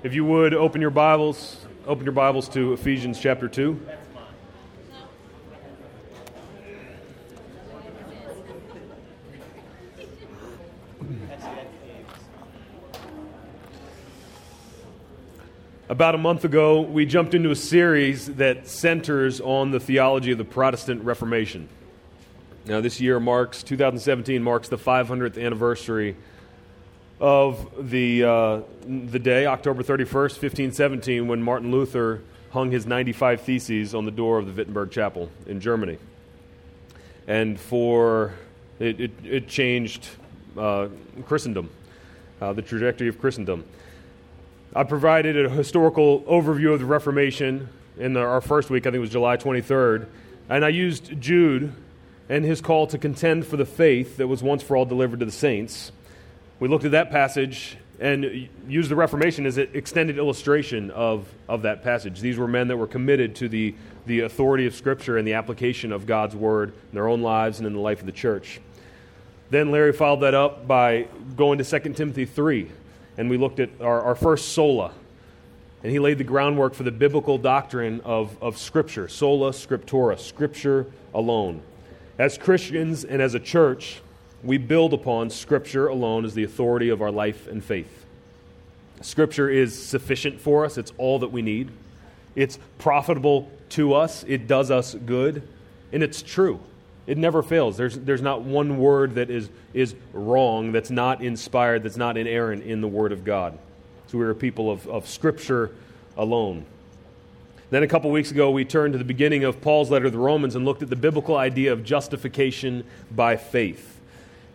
If you would open your Bibles, open your Bibles to Ephesians chapter 2. About a month ago, we jumped into a series that centers on the theology of the Protestant Reformation. Now, this year marks, 2017 marks the 500th anniversary of the, uh, the day, October 31st, 1517, when Martin Luther hung his 95 Theses on the door of the Wittenberg Chapel in Germany. And for it, it, it changed uh, Christendom, uh, the trajectory of Christendom. I provided a historical overview of the Reformation in the, our first week, I think it was July 23rd, and I used Jude and his call to contend for the faith that was once for all delivered to the saints we looked at that passage and used the Reformation as an extended illustration of, of that passage. These were men that were committed to the, the authority of Scripture and the application of God's Word in their own lives and in the life of the church. Then Larry followed that up by going to 2 Timothy 3, and we looked at our, our first sola. And he laid the groundwork for the biblical doctrine of, of Scripture, sola scriptura, Scripture alone. As Christians and as a church, we build upon Scripture alone as the authority of our life and faith. Scripture is sufficient for us, it's all that we need. It's profitable to us, it does us good, and it's true. It never fails. There's, there's not one word that is, is wrong, that's not inspired, that's not inerrant in the Word of God. So we're a people of, of Scripture alone. Then a couple weeks ago, we turned to the beginning of Paul's letter to the Romans and looked at the biblical idea of justification by faith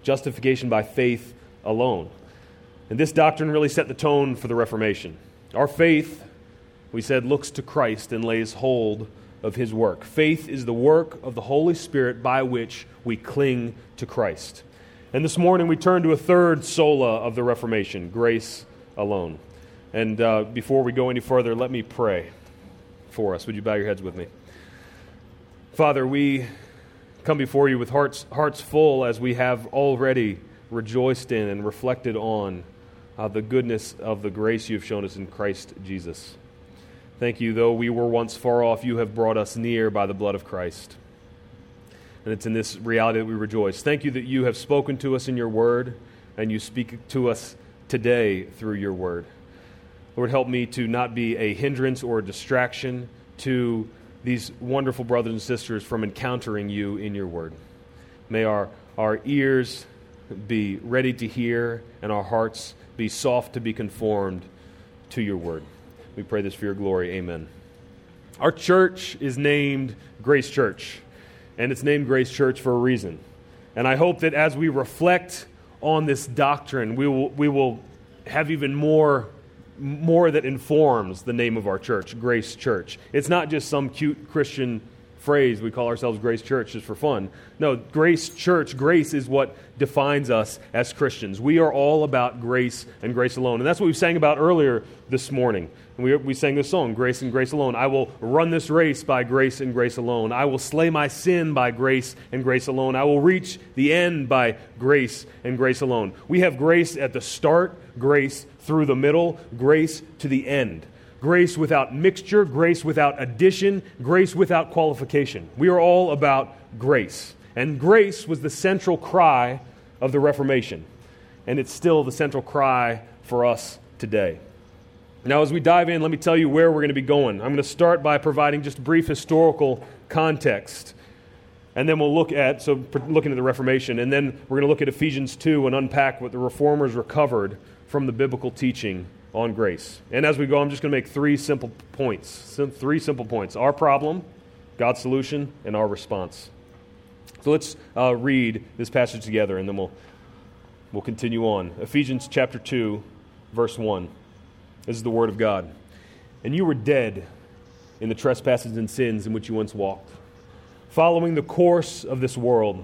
justification by faith alone. And this doctrine really set the tone for the Reformation. Our faith, we said, looks to Christ and lays hold of his work. Faith is the work of the Holy Spirit by which we cling to Christ. And this morning we turn to a third sola of the Reformation grace alone. And uh, before we go any further, let me pray for us. Would you bow your heads with me? Father, we come before you with hearts, hearts full as we have already rejoiced in and reflected on uh, the goodness of the grace you have shown us in Christ Jesus. Thank you, though we were once far off, you have brought us near by the blood of Christ. And it's in this reality that we rejoice. Thank you that you have spoken to us in your word and you speak to us today through your word. Lord, help me to not be a hindrance or a distraction to these wonderful brothers and sisters from encountering you in your word. May our, our ears be ready to hear and our hearts be soft to be conformed to your word. We pray this for your glory. Amen. Our church is named Grace Church, and it's named Grace Church for a reason. And I hope that as we reflect on this doctrine, we will, we will have even more more that informs the name of our church, Grace Church. It's not just some cute Christian phrase we call ourselves Grace Church just for fun. No, Grace Church, grace is what defines us as Christians. We are all about grace and grace alone. And that's what we sang about earlier this morning. We, we sang this song, Grace and Grace Alone. I will run this race by grace and grace alone. I will slay my sin by grace and grace alone. I will reach the end by grace and grace alone. We have grace at the start, grace through the middle, grace to the end. Grace without mixture, grace without addition, grace without qualification. We are all about grace. And grace was the central cry of the Reformation. And it's still the central cry for us today. Now, as we dive in, let me tell you where we're going to be going. I'm going to start by providing just brief historical context. And then we'll look at, so looking at the Reformation, and then we're going to look at Ephesians 2 and unpack what the reformers recovered from the biblical teaching on grace. And as we go, I'm just going to make three simple points. Three simple points our problem, God's solution, and our response. So let's uh, read this passage together, and then we'll, we'll continue on. Ephesians chapter 2, verse 1. This is the word of God. And you were dead in the trespasses and sins in which you once walked, following the course of this world,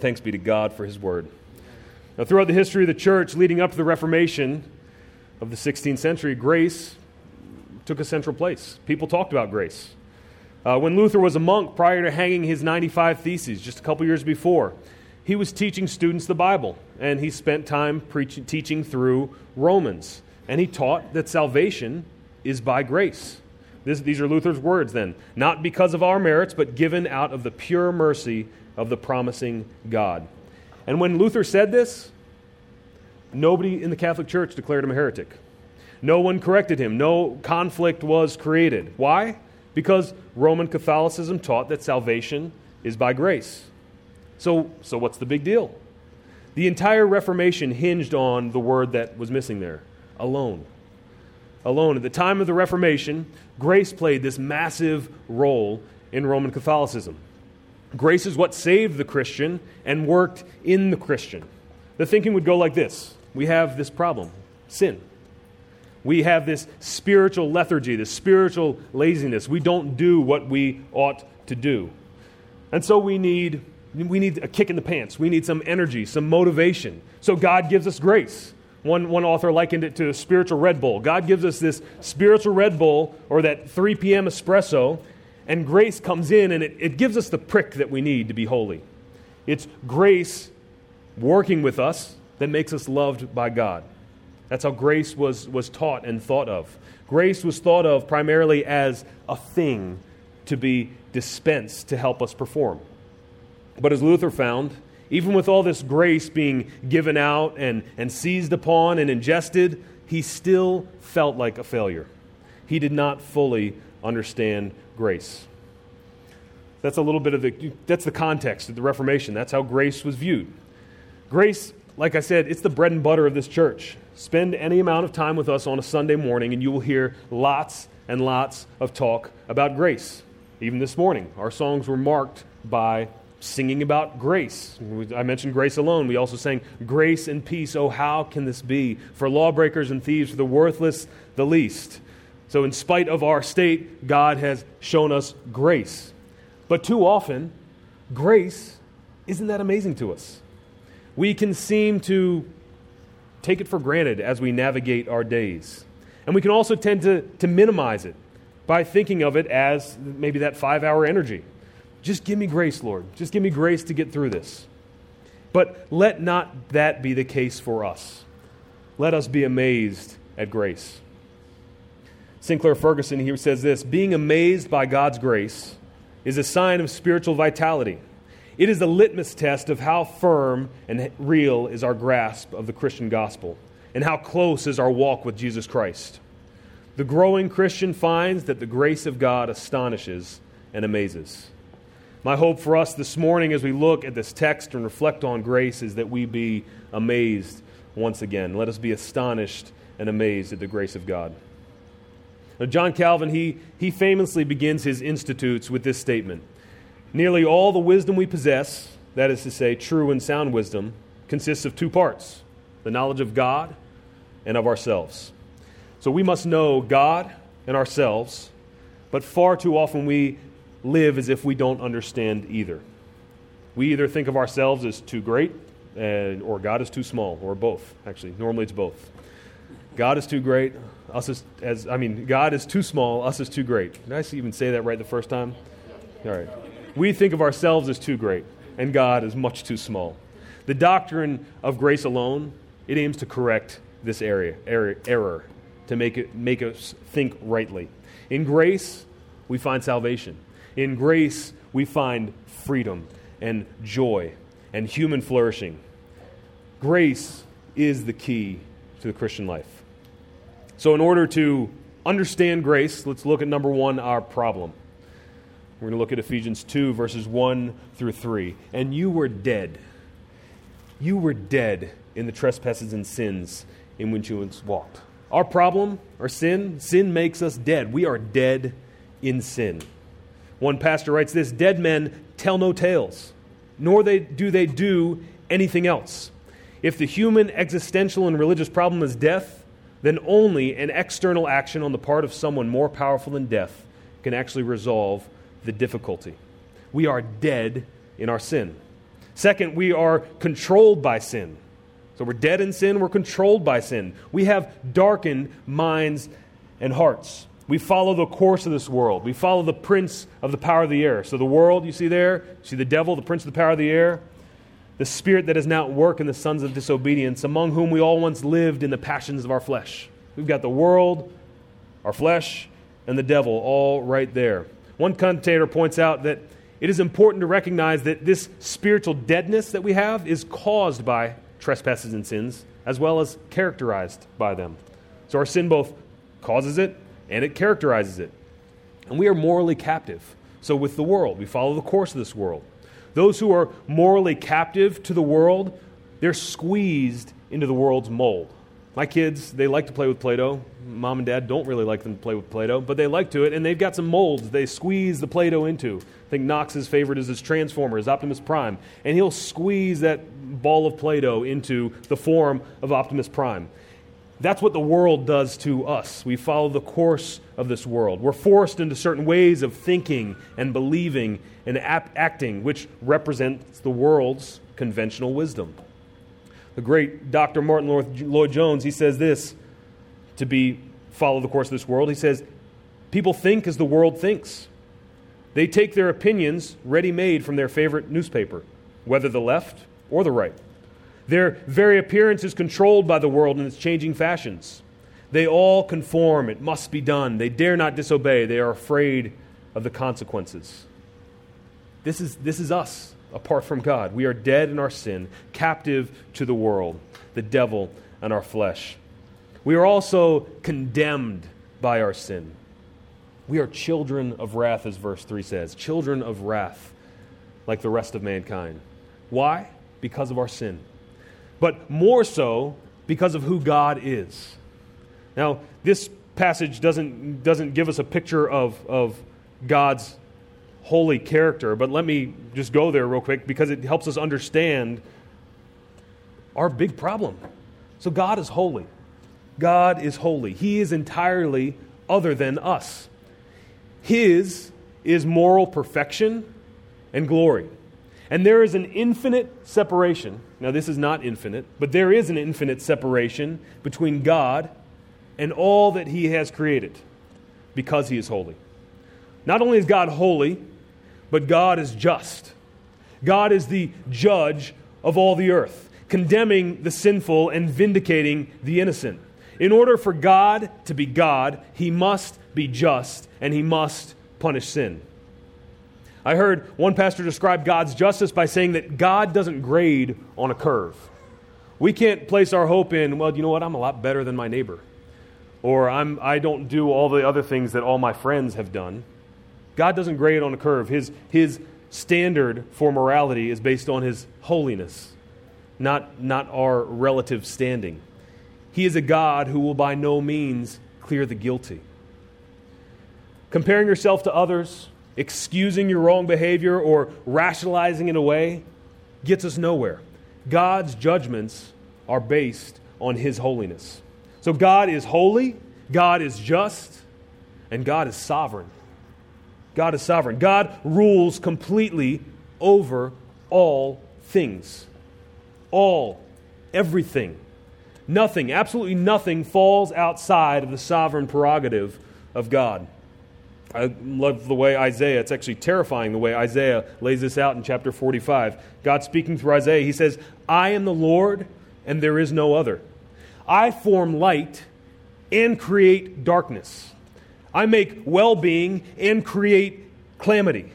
Thanks be to God for his word. Now, throughout the history of the church leading up to the Reformation of the 16th century, grace took a central place. People talked about grace. Uh, when Luther was a monk prior to hanging his 95 Theses, just a couple years before, he was teaching students the Bible, and he spent time preaching, teaching through Romans. And he taught that salvation is by grace. This, these are Luther's words then. Not because of our merits, but given out of the pure mercy of the promising God. And when Luther said this, nobody in the Catholic Church declared him a heretic. No one corrected him. No conflict was created. Why? Because Roman Catholicism taught that salvation is by grace. So, so what's the big deal? The entire Reformation hinged on the word that was missing there alone. Alone. At the time of the Reformation, grace played this massive role in Roman Catholicism. Grace is what saved the Christian and worked in the Christian. The thinking would go like this We have this problem sin. We have this spiritual lethargy, this spiritual laziness. We don't do what we ought to do. And so we need, we need a kick in the pants. We need some energy, some motivation. So God gives us grace. One, one author likened it to a spiritual Red Bull. God gives us this spiritual Red Bull or that 3 p.m. espresso, and grace comes in and it, it gives us the prick that we need to be holy. It's grace working with us that makes us loved by God. That's how grace was, was taught and thought of. Grace was thought of primarily as a thing to be dispensed to help us perform. But as Luther found, even with all this grace being given out and, and seized upon and ingested, he still felt like a failure. He did not fully understand grace. That's a little bit of the that's the context of the Reformation. That's how grace was viewed. Grace, like I said, it's the bread and butter of this church. Spend any amount of time with us on a Sunday morning, and you will hear lots and lots of talk about grace. Even this morning, our songs were marked by singing about grace. I mentioned grace alone. We also sang grace and peace. Oh, how can this be? For lawbreakers and thieves, for the worthless, the least. So, in spite of our state, God has shown us grace. But too often, grace isn't that amazing to us. We can seem to take it for granted as we navigate our days. And we can also tend to, to minimize it by thinking of it as maybe that five hour energy just give me grace, Lord. Just give me grace to get through this. But let not that be the case for us. Let us be amazed at grace. Sinclair Ferguson here says this being amazed by God's grace is a sign of spiritual vitality. It is the litmus test of how firm and real is our grasp of the Christian gospel and how close is our walk with Jesus Christ. The growing Christian finds that the grace of God astonishes and amazes. My hope for us this morning as we look at this text and reflect on grace is that we be amazed once again. Let us be astonished and amazed at the grace of God. Now, John Calvin, he, he famously begins his Institutes with this statement Nearly all the wisdom we possess, that is to say, true and sound wisdom, consists of two parts the knowledge of God and of ourselves. So we must know God and ourselves, but far too often we live as if we don't understand either. We either think of ourselves as too great, and, or God is too small, or both. Actually, normally it's both. God is too great, us is, as I mean, God is too small, us is too great. Did I even say that right the first time? All right. We think of ourselves as too great, and God is much too small. The doctrine of grace alone, it aims to correct this area, error, error to make, it, make us think rightly. In grace, we find salvation. In grace, we find freedom and joy and human flourishing. Grace is the key to the Christian life. So, in order to understand grace, let's look at number one, our problem. We're going to look at Ephesians 2, verses 1 through 3. And you were dead. You were dead in the trespasses and sins in which you once walked. Our problem, our sin, sin makes us dead. We are dead in sin. One pastor writes this Dead men tell no tales, nor they, do they do anything else. If the human existential and religious problem is death, then only an external action on the part of someone more powerful than death can actually resolve the difficulty. We are dead in our sin. Second, we are controlled by sin. So we're dead in sin, we're controlled by sin. We have darkened minds and hearts. We follow the course of this world. We follow the prince of the power of the air. So the world, you see there, you see the devil, the prince of the power of the air, the spirit that is now at work in the sons of disobedience, among whom we all once lived in the passions of our flesh. We've got the world, our flesh, and the devil all right there. One commentator points out that it is important to recognize that this spiritual deadness that we have is caused by trespasses and sins, as well as characterized by them. So our sin both causes it and it characterizes it. And we are morally captive. So with the world, we follow the course of this world. Those who are morally captive to the world, they're squeezed into the world's mold. My kids, they like to play with Play Doh. Mom and dad don't really like them to play with Play Doh, but they like to it, and they've got some molds they squeeze the Play Doh into. I think Knox's favorite is his Transformers, Optimus Prime, and he'll squeeze that ball of Play Doh into the form of Optimus Prime. That's what the world does to us. We follow the course of this world. We're forced into certain ways of thinking and believing and ap- acting, which represents the world's conventional wisdom. The great Dr. Martin Lloyd Jones, he says this to be follow the course of this world. He says, People think as the world thinks. They take their opinions ready made from their favorite newspaper, whether the left or the right. Their very appearance is controlled by the world and its changing fashions. They all conform. It must be done. They dare not disobey. They are afraid of the consequences. This is, this is us apart from God. We are dead in our sin, captive to the world, the devil, and our flesh. We are also condemned by our sin. We are children of wrath, as verse 3 says. Children of wrath, like the rest of mankind. Why? Because of our sin but more so because of who God is. Now, this passage doesn't, doesn't give us a picture of, of God's holy character, but let me just go there real quick because it helps us understand our big problem. So, God is holy. God is holy. He is entirely other than us. His is moral perfection and glory. And there is an infinite separation. Now, this is not infinite, but there is an infinite separation between God and all that He has created because He is holy. Not only is God holy, but God is just. God is the judge of all the earth, condemning the sinful and vindicating the innocent. In order for God to be God, He must be just and He must punish sin. I heard one pastor describe God's justice by saying that God doesn't grade on a curve. We can't place our hope in, well, you know what, I'm a lot better than my neighbor. Or I'm, I don't do all the other things that all my friends have done. God doesn't grade on a curve. His, his standard for morality is based on his holiness, not, not our relative standing. He is a God who will by no means clear the guilty. Comparing yourself to others, excusing your wrong behavior or rationalizing it away gets us nowhere. God's judgments are based on His holiness. So God is holy, God is just, and God is sovereign. God is sovereign. God rules completely over all things. All, everything. Nothing, absolutely nothing falls outside of the sovereign prerogative of God. I love the way Isaiah, it's actually terrifying the way Isaiah lays this out in chapter 45. God speaking through Isaiah, he says, I am the Lord, and there is no other. I form light and create darkness. I make well being and create calamity.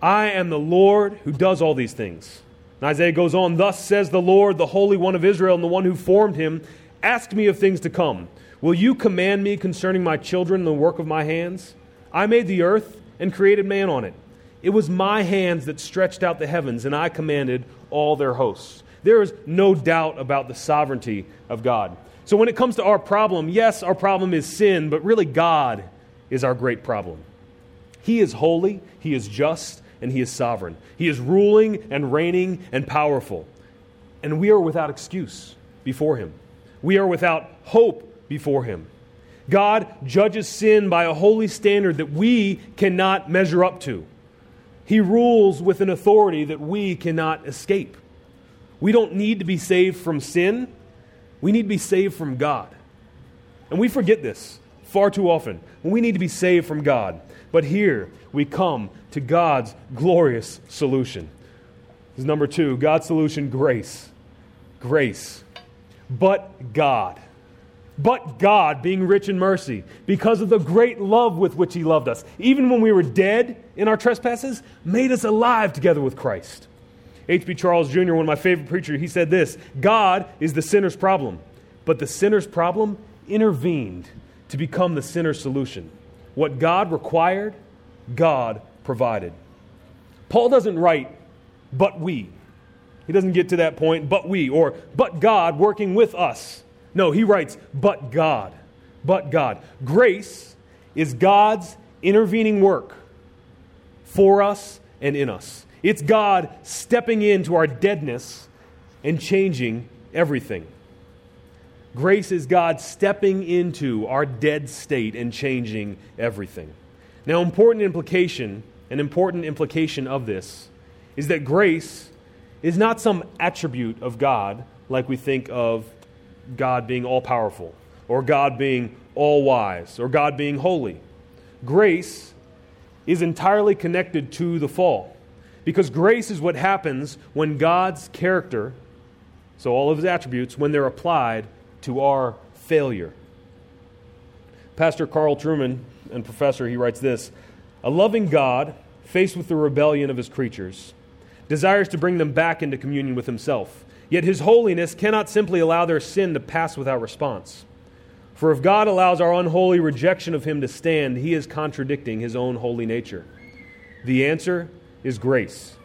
I am the Lord who does all these things. And Isaiah goes on, Thus says the Lord, the Holy One of Israel, and the one who formed him, Ask me of things to come Will you command me concerning my children the work of my hands? I made the earth and created man on it. It was my hands that stretched out the heavens, and I commanded all their hosts. There is no doubt about the sovereignty of God. So when it comes to our problem, yes, our problem is sin, but really God is our great problem. He is holy, He is just, and He is sovereign. He is ruling and reigning and powerful. And we are without excuse before Him. We are without hope before Him. God judges sin by a holy standard that we cannot measure up to. He rules with an authority that we cannot escape. We don't need to be saved from sin, we need to be saved from God. And we forget this far too often. We need to be saved from God. But here we come to God's glorious solution. This is number two God's solution grace. Grace. But God. But God, being rich in mercy, because of the great love with which He loved us, even when we were dead in our trespasses, made us alive together with Christ. H.B. Charles Jr., one of my favorite preachers, he said this God is the sinner's problem, but the sinner's problem intervened to become the sinner's solution. What God required, God provided. Paul doesn't write, but we. He doesn't get to that point, but we, or but God working with us. No, he writes, but God. But God. Grace is God's intervening work for us and in us. It's God stepping into our deadness and changing everything. Grace is God stepping into our dead state and changing everything. Now, important implication, an important implication of this is that grace is not some attribute of God like we think of God being all powerful, or God being all wise, or God being holy. Grace is entirely connected to the fall. Because grace is what happens when God's character, so all of his attributes, when they're applied to our failure. Pastor Carl Trueman and professor, he writes this A loving God, faced with the rebellion of his creatures, desires to bring them back into communion with himself. Yet his holiness cannot simply allow their sin to pass without response. For if God allows our unholy rejection of him to stand, he is contradicting his own holy nature. The answer is grace.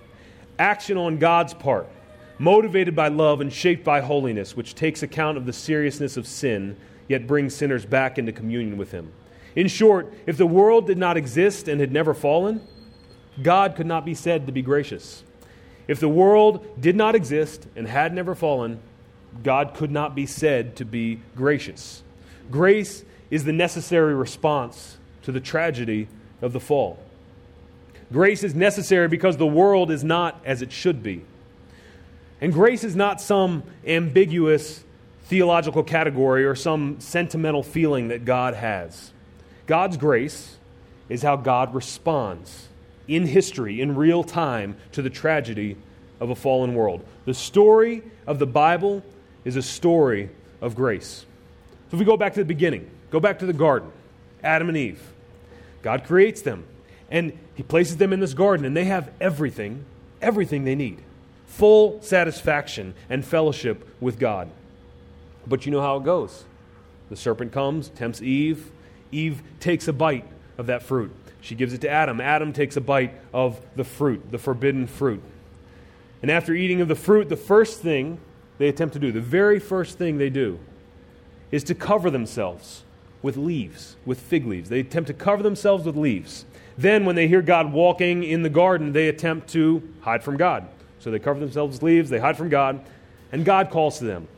Action on God's part, motivated by love and shaped by holiness, which takes account of the seriousness of sin, yet brings sinners back into communion with him. In short, if the world did not exist and had never fallen, God could not be said to be gracious. If the world did not exist and had never fallen, God could not be said to be gracious. Grace is the necessary response to the tragedy of the fall. Grace is necessary because the world is not as it should be. And grace is not some ambiguous theological category or some sentimental feeling that God has. God's grace is how God responds in history, in real time, to the tragedy of a fallen world. The story of the Bible is a story of grace. So if we go back to the beginning, go back to the garden, Adam and Eve. God creates them, and He places them in this garden, and they have everything, everything they need full satisfaction and fellowship with God. But you know how it goes. The serpent comes, tempts Eve. Eve takes a bite of that fruit. She gives it to Adam. Adam takes a bite of the fruit, the forbidden fruit. And after eating of the fruit, the first thing they attempt to do, the very first thing they do, is to cover themselves with leaves, with fig leaves. They attempt to cover themselves with leaves. Then, when they hear God walking in the garden, they attempt to hide from God. So they cover themselves with leaves, they hide from God, and God calls to them.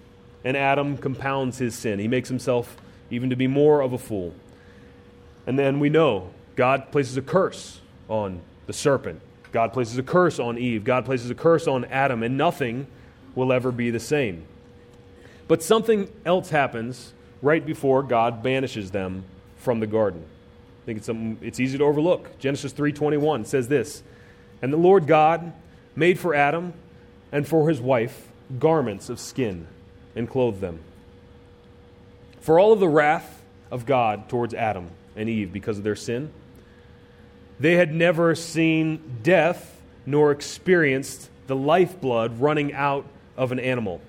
And Adam compounds his sin. He makes himself even to be more of a fool. And then we know God places a curse on the serpent. God places a curse on Eve. God places a curse on Adam, and nothing will ever be the same. But something else happens right before God banishes them from the garden. I think it's, something, it's easy to overlook. Genesis 3:21 says this, "And the Lord God made for Adam and for his wife garments of skin and clothed them." For all of the wrath of God towards Adam and Eve because of their sin, they had never seen death nor experienced the lifeblood running out of an animal.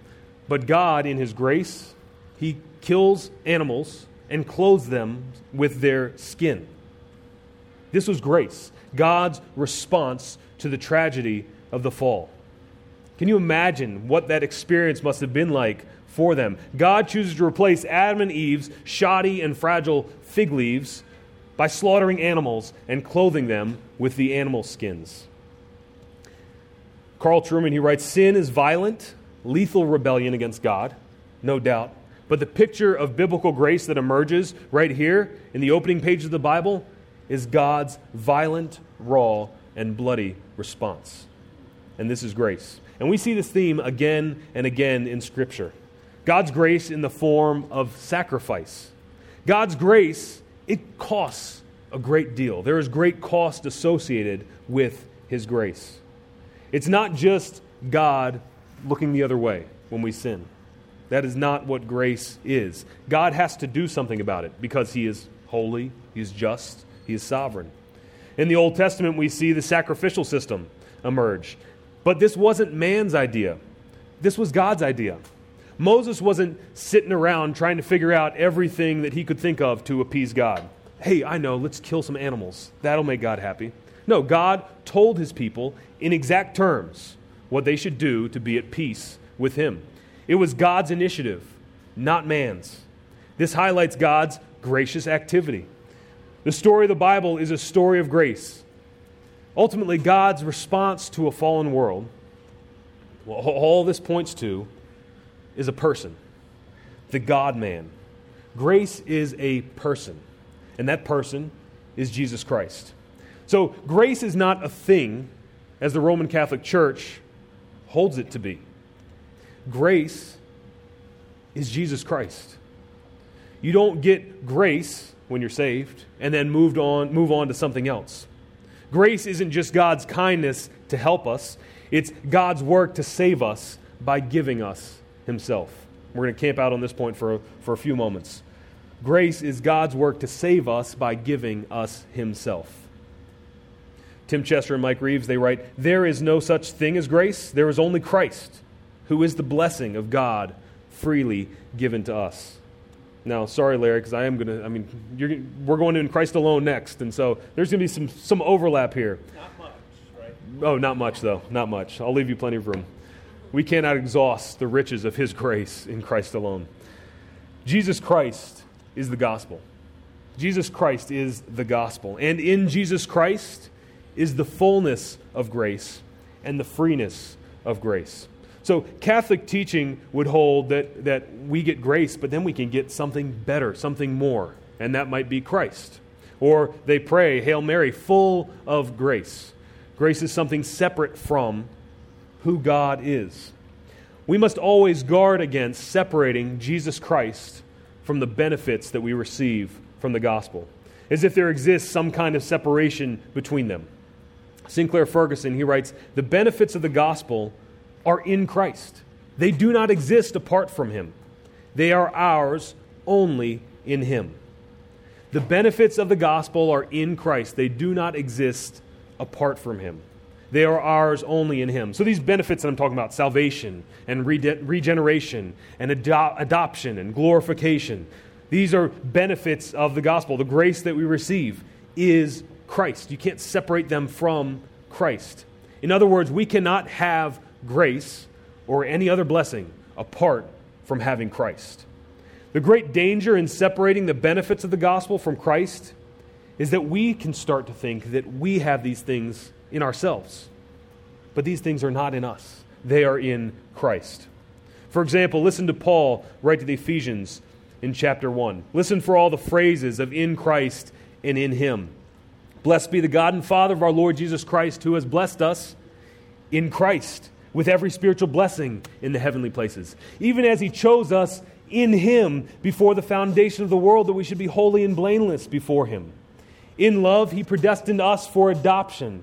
But God, in His grace, He kills animals and clothes them with their skin. This was grace, God's response to the tragedy of the fall. Can you imagine what that experience must have been like for them? God chooses to replace Adam and Eve's shoddy and fragile fig leaves by slaughtering animals and clothing them with the animal skins. Carl Trueman, he writes Sin is violent, lethal rebellion against God, no doubt. But the picture of biblical grace that emerges right here in the opening page of the Bible is God's violent, raw, and bloody response. And this is grace. And we see this theme again and again in Scripture. God's grace in the form of sacrifice. God's grace, it costs a great deal. There is great cost associated with His grace. It's not just God looking the other way when we sin. That is not what grace is. God has to do something about it because He is holy, He is just, He is sovereign. In the Old Testament, we see the sacrificial system emerge. But this wasn't man's idea, this was God's idea. Moses wasn't sitting around trying to figure out everything that he could think of to appease God. Hey, I know, let's kill some animals. That'll make God happy. No, God told his people in exact terms what they should do to be at peace with him. It was God's initiative, not man's. This highlights God's gracious activity. The story of the Bible is a story of grace. Ultimately, God's response to a fallen world, all this points to is a person, the God man. Grace is a person, and that person is Jesus Christ. So, grace is not a thing as the Roman Catholic Church holds it to be. Grace is Jesus Christ. You don't get grace when you're saved and then moved on, move on to something else. Grace isn't just God's kindness to help us, it's God's work to save us by giving us Himself. We're going to camp out on this point for a, for a few moments. Grace is God's work to save us by giving us Himself. Tim Chester and Mike Reeves, they write, There is no such thing as grace, there is only Christ who is the blessing of God freely given to us. Now, sorry, Larry, because I am going to, I mean, we're going to in Christ alone next, and so there's going to be some, some overlap here. Not much, right? Oh, not much, though. Not much. I'll leave you plenty of room. We cannot exhaust the riches of His grace in Christ alone. Jesus Christ is the gospel. Jesus Christ is the gospel. And in Jesus Christ is the fullness of grace and the freeness of grace. So, Catholic teaching would hold that, that we get grace, but then we can get something better, something more, and that might be Christ. Or they pray, Hail Mary, full of grace. Grace is something separate from who God is. We must always guard against separating Jesus Christ from the benefits that we receive from the gospel, as if there exists some kind of separation between them. Sinclair Ferguson, he writes, The benefits of the gospel are in Christ. They do not exist apart from Him. They are ours only in Him. The benefits of the gospel are in Christ. They do not exist apart from Him. They are ours only in Him. So, these benefits that I'm talking about salvation and regeneration and ado- adoption and glorification these are benefits of the gospel. The grace that we receive is Christ. You can't separate them from Christ. In other words, we cannot have grace or any other blessing apart from having Christ. The great danger in separating the benefits of the gospel from Christ is that we can start to think that we have these things in ourselves. But these things are not in us, they are in Christ. For example, listen to Paul write to the Ephesians in chapter 1. Listen for all the phrases of in Christ and in Him. Blessed be the God and Father of our Lord Jesus Christ, who has blessed us in Christ with every spiritual blessing in the heavenly places, even as He chose us in Him before the foundation of the world that we should be holy and blameless before Him. In love, He predestined us for adoption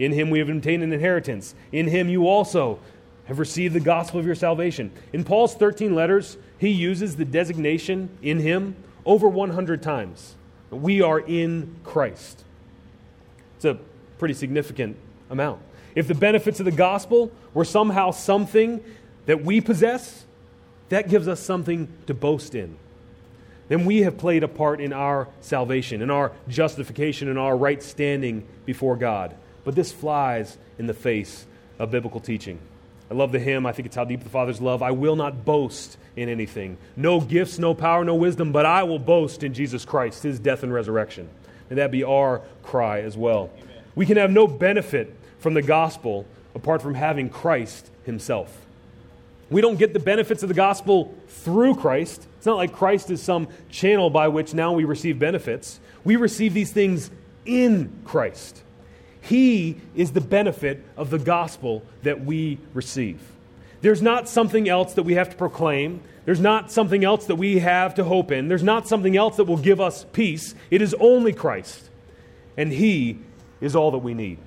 In Him we have obtained an inheritance. In Him you also have received the gospel of your salvation. In Paul's 13 letters, he uses the designation in Him over 100 times. We are in Christ. It's a pretty significant amount. If the benefits of the gospel were somehow something that we possess, that gives us something to boast in. Then we have played a part in our salvation, in our justification, in our right standing before God. But this flies in the face of biblical teaching. I love the hymn. I think it's How Deep the Father's Love. I will not boast in anything. No gifts, no power, no wisdom, but I will boast in Jesus Christ, his death and resurrection. And that be our cry as well. Amen. We can have no benefit from the gospel apart from having Christ himself. We don't get the benefits of the gospel through Christ. It's not like Christ is some channel by which now we receive benefits. We receive these things in Christ. He is the benefit of the gospel that we receive. There's not something else that we have to proclaim. There's not something else that we have to hope in. There's not something else that will give us peace. It is only Christ. And He is all that we need.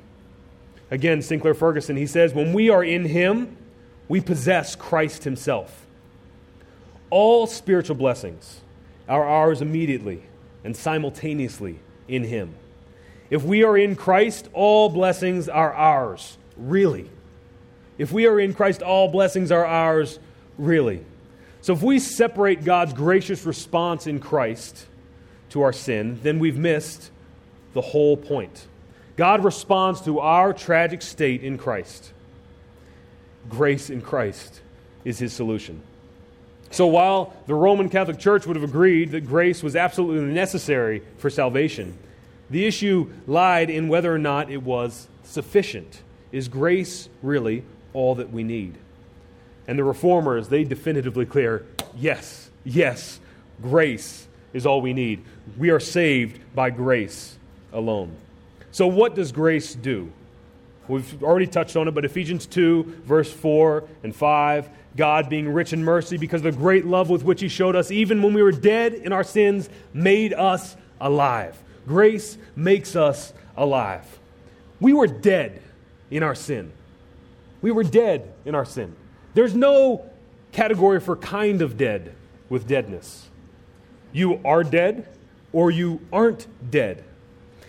Again, Sinclair Ferguson, he says, when we are in Him, we possess Christ Himself. All spiritual blessings are ours immediately and simultaneously in Him. If we are in Christ, all blessings are ours, really. If we are in Christ, all blessings are ours, really. So if we separate God's gracious response in Christ to our sin, then we've missed the whole point. God responds to our tragic state in Christ. Grace in Christ is his solution. So while the Roman Catholic Church would have agreed that grace was absolutely necessary for salvation, the issue lied in whether or not it was sufficient. Is grace really all that we need? And the reformers, they definitively clear yes, yes, grace is all we need. We are saved by grace alone. So, what does grace do? We've already touched on it, but Ephesians 2, verse 4 and 5 God, being rich in mercy, because of the great love with which He showed us, even when we were dead in our sins, made us alive. Grace makes us alive. We were dead in our sin. We were dead in our sin. There's no category for kind of dead with deadness. You are dead or you aren't dead.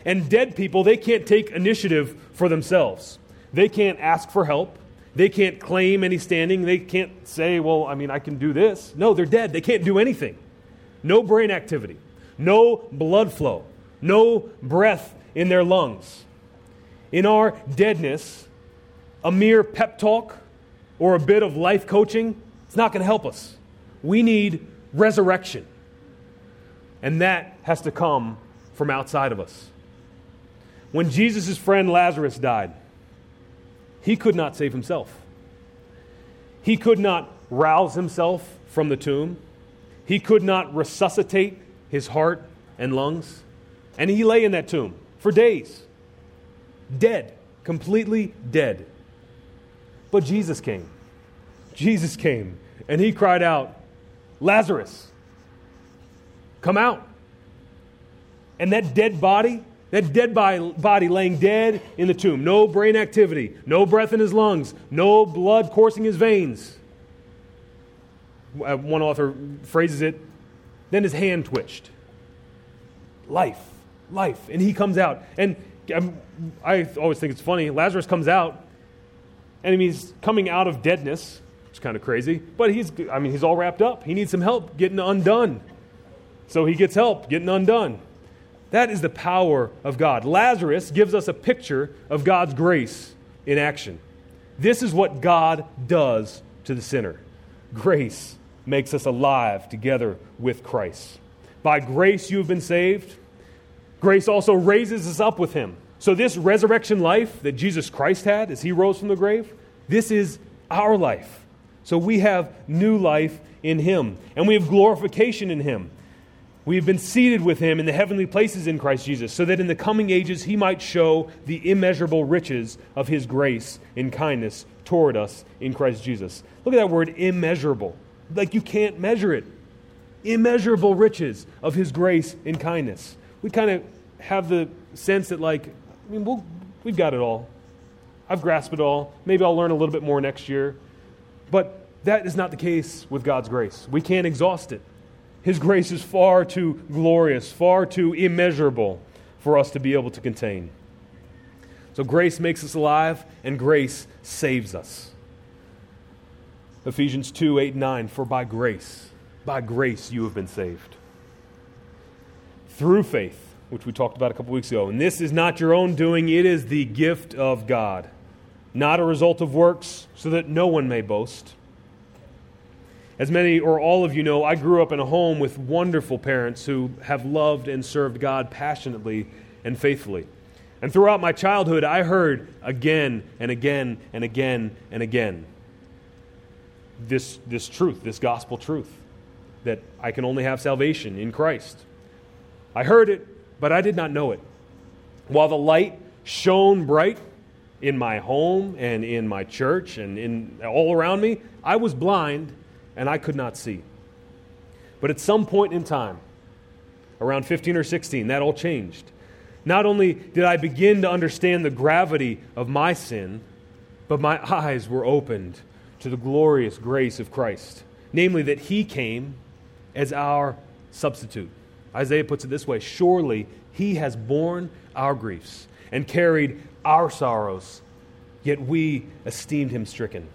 And dead people, they can't take initiative for themselves. They can't ask for help. They can't claim any standing. They can't say, well, I mean, I can do this. No, they're dead. They can't do anything. No brain activity, no blood flow, no breath in their lungs. In our deadness, a mere pep talk or a bit of life coaching, it's not going to help us. We need resurrection. And that has to come from outside of us. When Jesus' friend Lazarus died, he could not save himself. He could not rouse himself from the tomb. He could not resuscitate his heart and lungs. And he lay in that tomb for days, dead, completely dead. But Jesus came. Jesus came, and he cried out, Lazarus, come out. And that dead body that dead body laying dead in the tomb. No brain activity, no breath in his lungs, no blood coursing his veins. Uh, one author phrases it, then his hand twitched. Life, life. And he comes out. And um, I always think it's funny. Lazarus comes out, and he's coming out of deadness. It's kind of crazy. But he's, I mean, he's all wrapped up. He needs some help getting undone. So he gets help getting undone. That is the power of God. Lazarus gives us a picture of God's grace in action. This is what God does to the sinner. Grace makes us alive together with Christ. By grace you have been saved. Grace also raises us up with him. So, this resurrection life that Jesus Christ had as he rose from the grave, this is our life. So, we have new life in him, and we have glorification in him. We have been seated with him in the heavenly places in Christ Jesus, so that in the coming ages he might show the immeasurable riches of his grace and kindness toward us in Christ Jesus. Look at that word immeasurable. Like you can't measure it. immeasurable riches of his grace and kindness. We kind of have the sense that, like, I mean, we'll, we've got it all. I've grasped it all. Maybe I'll learn a little bit more next year. But that is not the case with God's grace. We can't exhaust it. His grace is far too glorious, far too immeasurable for us to be able to contain. So grace makes us alive, and grace saves us. Ephesians 2 8 9. For by grace, by grace you have been saved. Through faith, which we talked about a couple weeks ago. And this is not your own doing, it is the gift of God, not a result of works, so that no one may boast. As many or all of you know, I grew up in a home with wonderful parents who have loved and served God passionately and faithfully. And throughout my childhood, I heard again and again and again and again this, this truth, this gospel truth, that I can only have salvation in Christ. I heard it, but I did not know it. While the light shone bright in my home and in my church and in all around me, I was blind and I could not see. But at some point in time, around 15 or 16, that all changed. Not only did I begin to understand the gravity of my sin, but my eyes were opened to the glorious grace of Christ, namely that he came as our substitute. Isaiah puts it this way Surely he has borne our griefs and carried our sorrows, yet we esteemed him stricken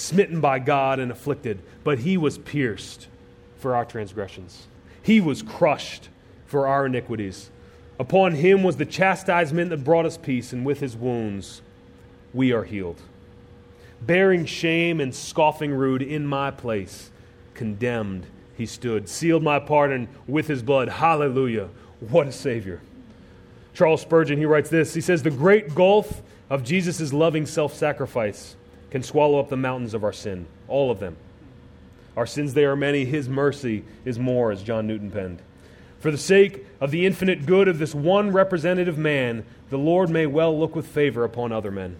smitten by God and afflicted, but he was pierced for our transgressions. He was crushed for our iniquities. Upon him was the chastisement that brought us peace, and with his wounds we are healed. Bearing shame and scoffing rude in my place, condemned he stood, sealed my pardon with his blood. Hallelujah. What a Savior. Charles Spurgeon, he writes this He says, The great gulf of Jesus' loving self sacrifice can swallow up the mountains of our sin, all of them. Our sins, they are many. His mercy is more, as John Newton penned. For the sake of the infinite good of this one representative man, the Lord may well look with favor upon other men,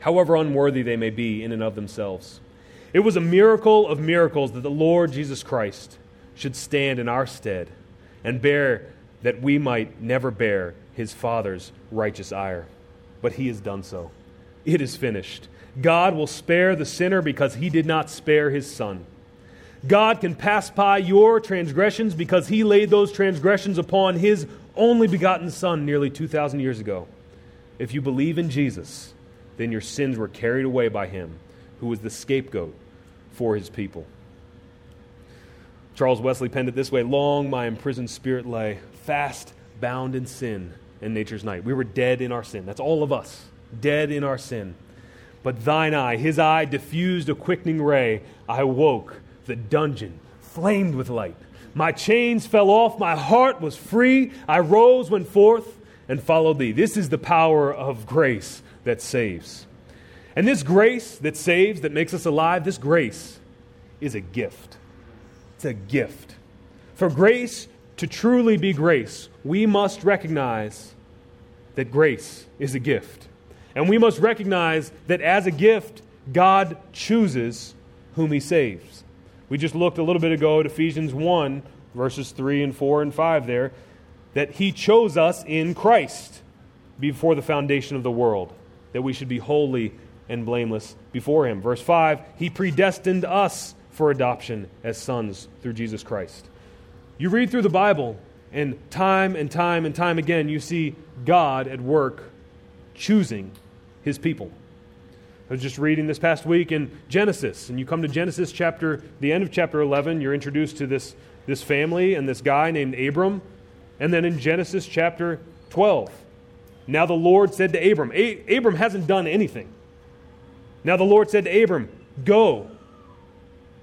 however unworthy they may be in and of themselves. It was a miracle of miracles that the Lord Jesus Christ should stand in our stead and bear that we might never bear his Father's righteous ire. But he has done so. It is finished. God will spare the sinner because he did not spare his son. God can pass by your transgressions because he laid those transgressions upon his only begotten son nearly 2,000 years ago. If you believe in Jesus, then your sins were carried away by him, who was the scapegoat for his people. Charles Wesley penned it this way Long my imprisoned spirit lay, fast bound in sin in nature's night. We were dead in our sin. That's all of us, dead in our sin. But thine eye, his eye, diffused a quickening ray. I woke, the dungeon flamed with light. My chains fell off, my heart was free. I rose, went forth, and followed thee. This is the power of grace that saves. And this grace that saves, that makes us alive, this grace is a gift. It's a gift. For grace to truly be grace, we must recognize that grace is a gift. And we must recognize that as a gift, God chooses whom he saves. We just looked a little bit ago at Ephesians 1, verses 3 and 4 and 5 there, that he chose us in Christ before the foundation of the world, that we should be holy and blameless before him. Verse 5, he predestined us for adoption as sons through Jesus Christ. You read through the Bible, and time and time and time again, you see God at work choosing his people. I was just reading this past week in Genesis, and you come to Genesis chapter, the end of chapter 11, you're introduced to this, this family and this guy named Abram. And then in Genesis chapter 12, now the Lord said to Abram, Abram hasn't done anything. Now the Lord said to Abram, Go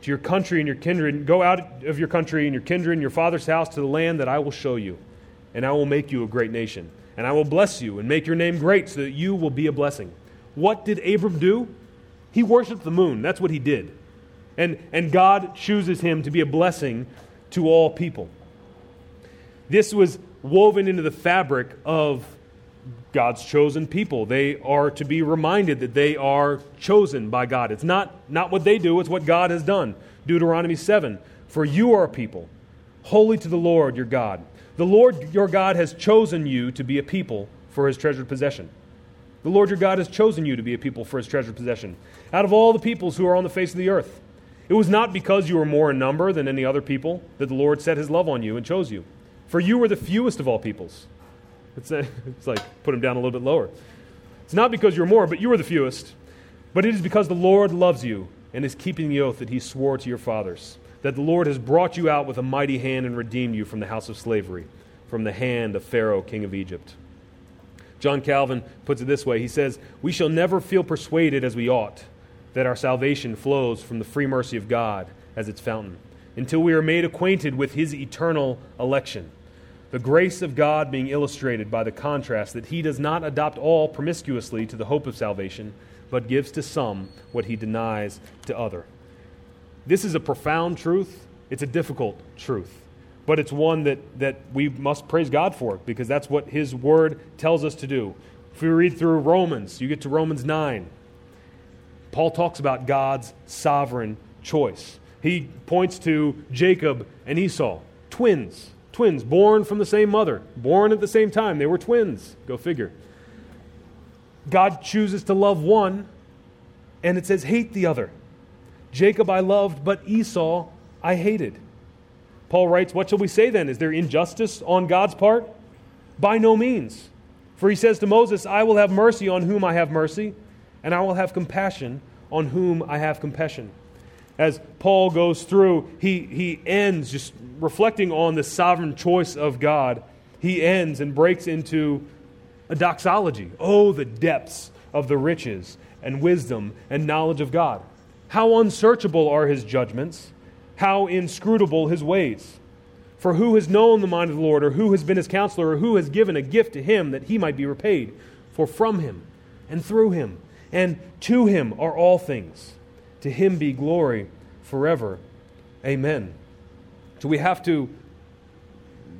to your country and your kindred, and go out of your country and your kindred and your father's house to the land that I will show you, and I will make you a great nation and I will bless you and make your name great so that you will be a blessing. What did Abram do? He worshiped the moon. That's what he did. And, and God chooses him to be a blessing to all people. This was woven into the fabric of God's chosen people. They are to be reminded that they are chosen by God. It's not, not what they do, it's what God has done. Deuteronomy 7 For you are a people holy to the Lord your God. The Lord your God has chosen you to be a people for his treasured possession. The Lord your God has chosen you to be a people for his treasured possession out of all the peoples who are on the face of the earth. It was not because you were more in number than any other people that the Lord set his love on you and chose you. For you were the fewest of all peoples. It's, uh, a, it's like put him down a little bit lower. It's not because you're more, but you were the fewest. But it is because the Lord loves you and is keeping the oath that he swore to your fathers, that the Lord has brought you out with a mighty hand and redeemed you from the house of slavery, from the hand of Pharaoh, king of Egypt. John Calvin puts it this way He says, We shall never feel persuaded as we ought that our salvation flows from the free mercy of God as its fountain, until we are made acquainted with His eternal election. The grace of God being illustrated by the contrast that He does not adopt all promiscuously to the hope of salvation, but gives to some what He denies to other. This is a profound truth. It's a difficult truth but it's one that, that we must praise God for because that's what His Word tells us to do. If we read through Romans, you get to Romans 9. Paul talks about God's sovereign choice. He points to Jacob and Esau, twins, twins, born from the same mother, born at the same time. They were twins. Go figure. God chooses to love one, and it says, hate the other. Jacob I loved, but Esau I hated. Paul writes, What shall we say then? Is there injustice on God's part? By no means. For he says to Moses, I will have mercy on whom I have mercy, and I will have compassion on whom I have compassion. As Paul goes through, he, he ends just reflecting on the sovereign choice of God. He ends and breaks into a doxology. Oh, the depths of the riches and wisdom and knowledge of God. How unsearchable are his judgments how inscrutable his ways. For who has known the mind of the Lord, or who has been his counselor, or who has given a gift to him that he might be repaid? For from him, and through him, and to him are all things. To him be glory forever. Amen. So we have to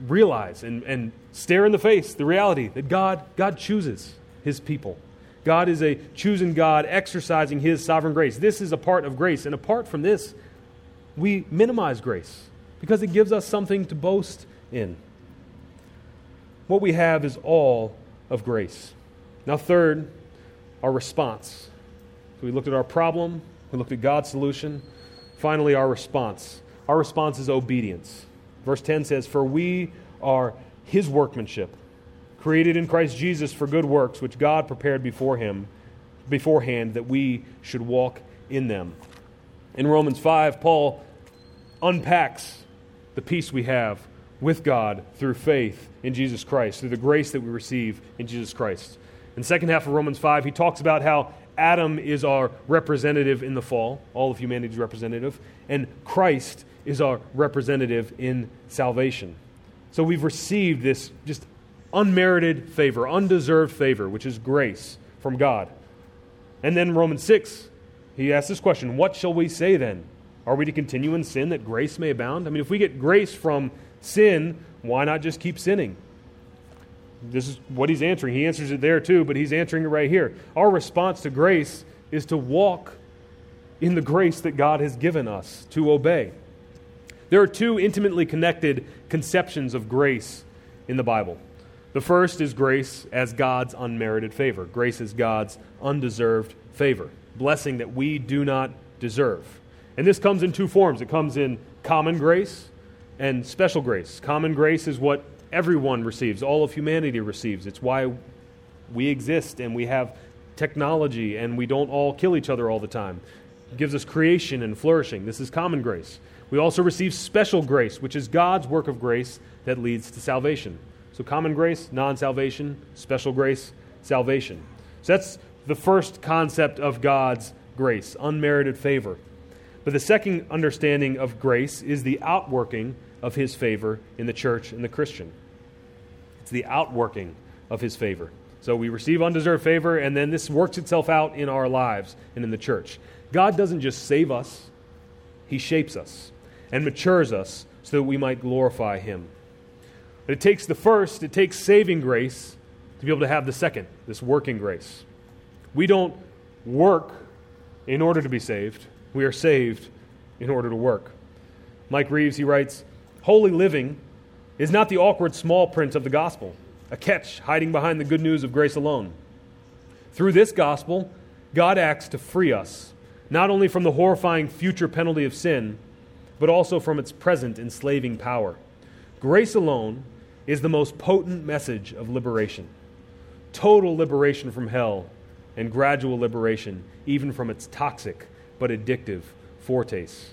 realize and, and stare in the face the reality that God, God chooses his people. God is a choosing God exercising his sovereign grace. This is a part of grace. And apart from this, we minimize grace because it gives us something to boast in. What we have is all of grace. Now, third, our response. So we looked at our problem, we looked at God's solution. Finally, our response. Our response is obedience. Verse 10 says, For we are his workmanship, created in Christ Jesus for good works, which God prepared before him beforehand that we should walk in them. In Romans 5, Paul unpacks the peace we have with God through faith in Jesus Christ, through the grace that we receive in Jesus Christ. In the second half of Romans 5, he talks about how Adam is our representative in the fall, all of humanity's representative, and Christ is our representative in salvation. So we've received this just unmerited favor, undeserved favor, which is grace from God. And then Romans 6, he asks this question What shall we say then? Are we to continue in sin that grace may abound? I mean, if we get grace from sin, why not just keep sinning? This is what he's answering. He answers it there too, but he's answering it right here. Our response to grace is to walk in the grace that God has given us, to obey. There are two intimately connected conceptions of grace in the Bible. The first is grace as God's unmerited favor. Grace is God's undeserved favor, blessing that we do not deserve. And this comes in two forms it comes in common grace and special grace. Common grace is what everyone receives, all of humanity receives. It's why we exist and we have technology and we don't all kill each other all the time. It gives us creation and flourishing. This is common grace. We also receive special grace, which is God's work of grace that leads to salvation. So, common grace, non salvation, special grace, salvation. So, that's the first concept of God's grace unmerited favor. But the second understanding of grace is the outworking of his favor in the church and the Christian. It's the outworking of his favor. So we receive undeserved favor, and then this works itself out in our lives and in the church. God doesn't just save us, he shapes us and matures us so that we might glorify him. But it takes the first, it takes saving grace to be able to have the second, this working grace. We don't work in order to be saved. We are saved in order to work. Mike Reeves, he writes, Holy living is not the awkward small print of the gospel, a catch hiding behind the good news of grace alone. Through this gospel, God acts to free us, not only from the horrifying future penalty of sin, but also from its present enslaving power. Grace alone is the most potent message of liberation total liberation from hell and gradual liberation, even from its toxic but addictive foretaste.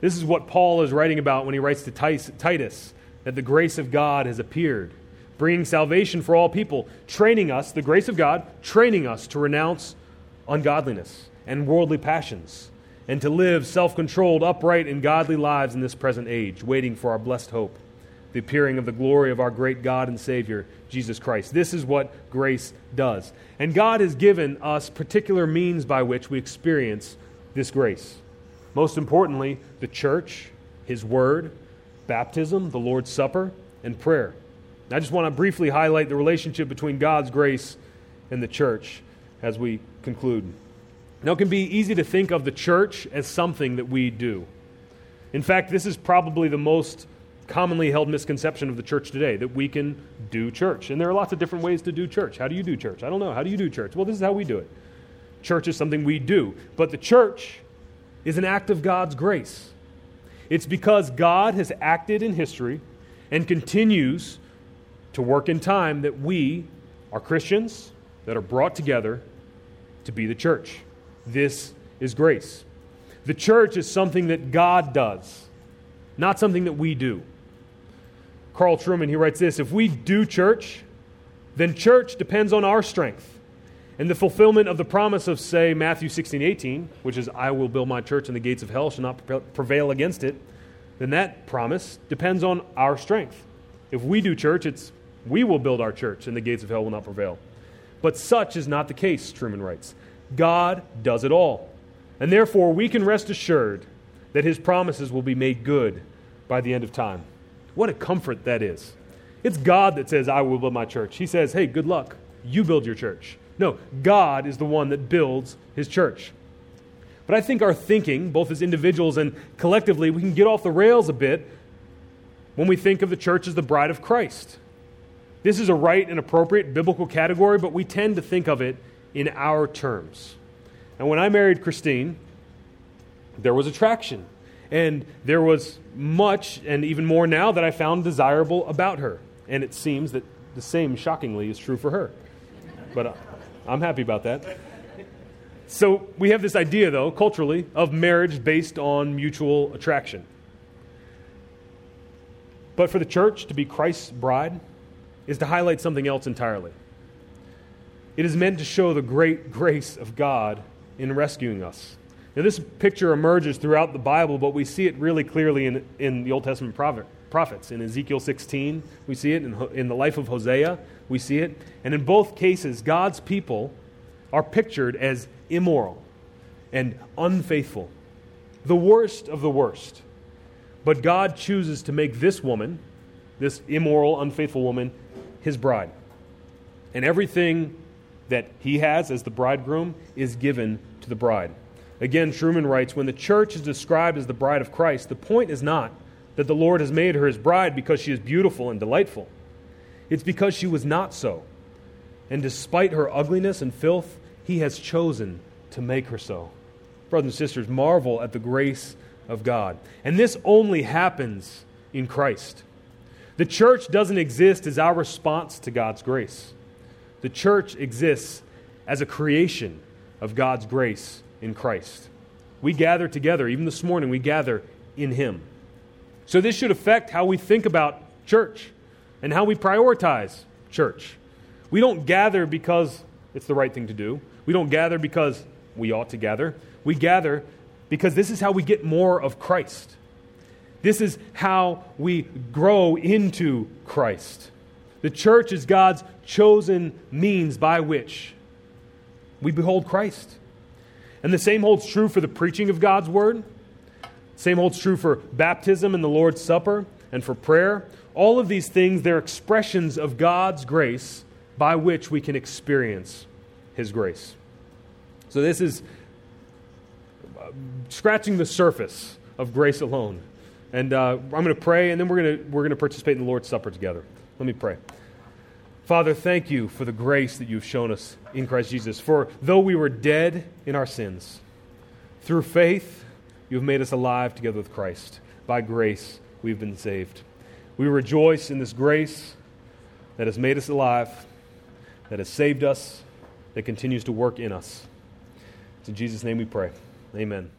This is what Paul is writing about when he writes to Titus that the grace of God has appeared, bringing salvation for all people, training us, the grace of God, training us to renounce ungodliness and worldly passions, and to live self controlled, upright, and godly lives in this present age, waiting for our blessed hope the appearing of the glory of our great God and Savior, Jesus Christ. This is what grace does. And God has given us particular means by which we experience this grace. Most importantly, the church, His Word, baptism, the Lord's Supper, and prayer. I just want to briefly highlight the relationship between God's grace and the church as we conclude. Now, it can be easy to think of the church as something that we do. In fact, this is probably the most commonly held misconception of the church today that we can do church. And there are lots of different ways to do church. How do you do church? I don't know. How do you do church? Well, this is how we do it. Church is something we do. But the church is an act of God's grace. It's because God has acted in history and continues to work in time that we are Christians that are brought together to be the church. This is grace. The church is something that God does, not something that we do. Carl Trueman, he writes this If we do church, then church depends on our strength. And the fulfillment of the promise of, say, Matthew 16, 18, which is, I will build my church and the gates of hell shall not prevail against it, then that promise depends on our strength. If we do church, it's we will build our church and the gates of hell will not prevail. But such is not the case, Trueman writes. God does it all. And therefore, we can rest assured that his promises will be made good by the end of time. What a comfort that is. It's God that says, I will build my church. He says, hey, good luck. You build your church. No, God is the one that builds his church. But I think our thinking, both as individuals and collectively, we can get off the rails a bit when we think of the church as the bride of Christ. This is a right and appropriate biblical category, but we tend to think of it in our terms. And when I married Christine, there was attraction. And there was much, and even more now, that I found desirable about her. And it seems that the same, shockingly, is true for her. But uh, I'm happy about that. So we have this idea, though, culturally, of marriage based on mutual attraction. But for the church to be Christ's bride is to highlight something else entirely. It is meant to show the great grace of God in rescuing us. Now, this picture emerges throughout the Bible, but we see it really clearly in, in the Old Testament prophet, prophets. In Ezekiel 16, we see it. In, in the life of Hosea, we see it. And in both cases, God's people are pictured as immoral and unfaithful, the worst of the worst. But God chooses to make this woman, this immoral, unfaithful woman, his bride. And everything that he has as the bridegroom is given to the bride. Again, Trueman writes When the church is described as the bride of Christ, the point is not that the Lord has made her his bride because she is beautiful and delightful. It's because she was not so. And despite her ugliness and filth, he has chosen to make her so. Brothers and sisters, marvel at the grace of God. And this only happens in Christ. The church doesn't exist as our response to God's grace. The church exists as a creation of God's grace in Christ. We gather together, even this morning, we gather in Him. So this should affect how we think about church and how we prioritize church. We don't gather because it's the right thing to do. We don't gather because we ought to gather. We gather because this is how we get more of Christ. This is how we grow into Christ. The church is God's chosen means by which we behold Christ. And the same holds true for the preaching of God's word. Same holds true for baptism and the Lord's Supper and for prayer. All of these things, they're expressions of God's grace by which we can experience His grace. So, this is uh, scratching the surface of grace alone. And uh, I'm going to pray, and then we're going we're going to participate in the Lord's Supper together. Let me pray. Father, thank you for the grace that you've shown us in Christ Jesus. For though we were dead in our sins, through faith, you have made us alive together with Christ. By grace, we've been saved. We rejoice in this grace that has made us alive, that has saved us, that continues to work in us. It's in Jesus' name we pray. Amen.